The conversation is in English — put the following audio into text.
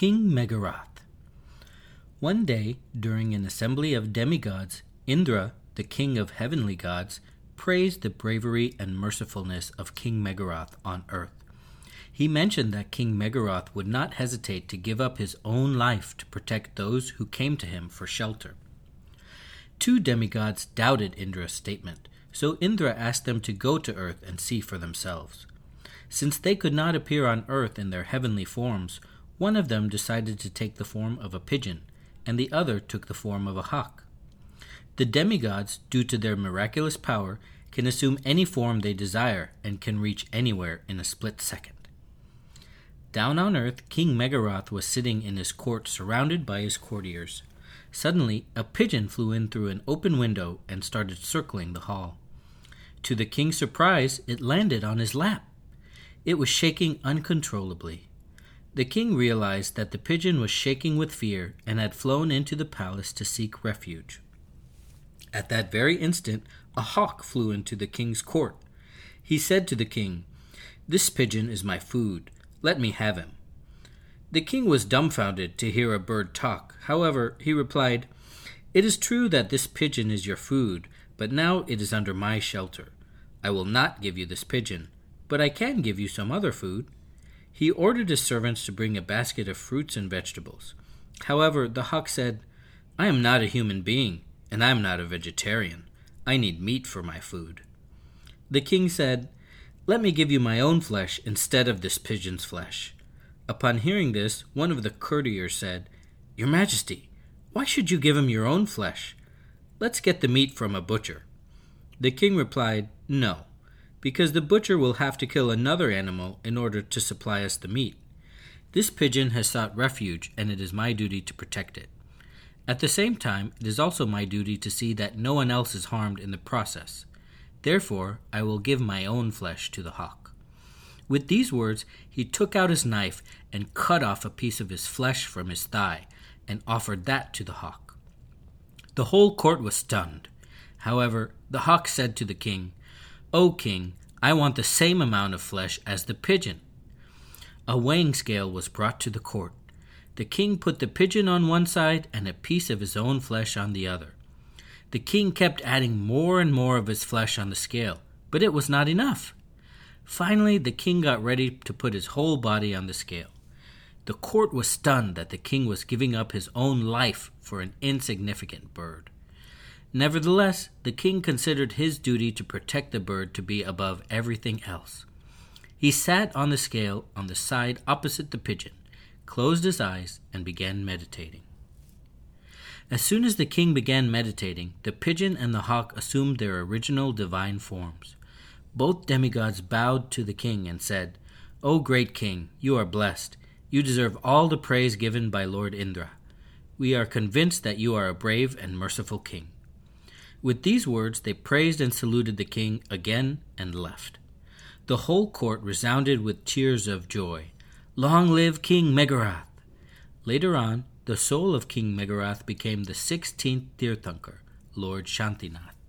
King Megharath. One day, during an assembly of demigods, Indra, the king of heavenly gods, praised the bravery and mercifulness of King Megharath on earth. He mentioned that King Megharath would not hesitate to give up his own life to protect those who came to him for shelter. Two demigods doubted Indra's statement, so Indra asked them to go to earth and see for themselves. Since they could not appear on earth in their heavenly forms, one of them decided to take the form of a pigeon, and the other took the form of a hawk. The demigods, due to their miraculous power, can assume any form they desire and can reach anywhere in a split second. Down on earth, King Megharath was sitting in his court surrounded by his courtiers. Suddenly, a pigeon flew in through an open window and started circling the hall. To the king's surprise, it landed on his lap. It was shaking uncontrollably. The king realized that the pigeon was shaking with fear and had flown into the palace to seek refuge. At that very instant, a hawk flew into the king's court. He said to the king, This pigeon is my food. Let me have him. The king was dumbfounded to hear a bird talk. However, he replied, It is true that this pigeon is your food, but now it is under my shelter. I will not give you this pigeon, but I can give you some other food. He ordered his servants to bring a basket of fruits and vegetables. However, the hawk said, I am not a human being, and I am not a vegetarian. I need meat for my food. The king said, Let me give you my own flesh instead of this pigeon's flesh. Upon hearing this, one of the courtiers said, Your Majesty, why should you give him your own flesh? Let's get the meat from a butcher. The king replied, No because the butcher will have to kill another animal in order to supply us the meat. This pigeon has sought refuge, and it is my duty to protect it. At the same time, it is also my duty to see that no one else is harmed in the process. Therefore, I will give my own flesh to the hawk. With these words, he took out his knife and cut off a piece of his flesh from his thigh and offered that to the hawk. The whole court was stunned. However, the hawk said to the king, O king, I want the same amount of flesh as the pigeon. A weighing scale was brought to the court. The king put the pigeon on one side and a piece of his own flesh on the other. The king kept adding more and more of his flesh on the scale, but it was not enough. Finally, the king got ready to put his whole body on the scale. The court was stunned that the king was giving up his own life for an insignificant bird. Nevertheless, the king considered his duty to protect the bird to be above everything else. He sat on the scale on the side opposite the pigeon, closed his eyes, and began meditating. As soon as the king began meditating, the pigeon and the hawk assumed their original divine forms. Both demigods bowed to the king and said, O great king, you are blessed. You deserve all the praise given by Lord Indra. We are convinced that you are a brave and merciful king. With these words, they praised and saluted the king again and left. The whole court resounded with cheers of joy. Long live King Megharath! Later on, the soul of King Megharath became the 16th Tirthankar, Lord Shantinath.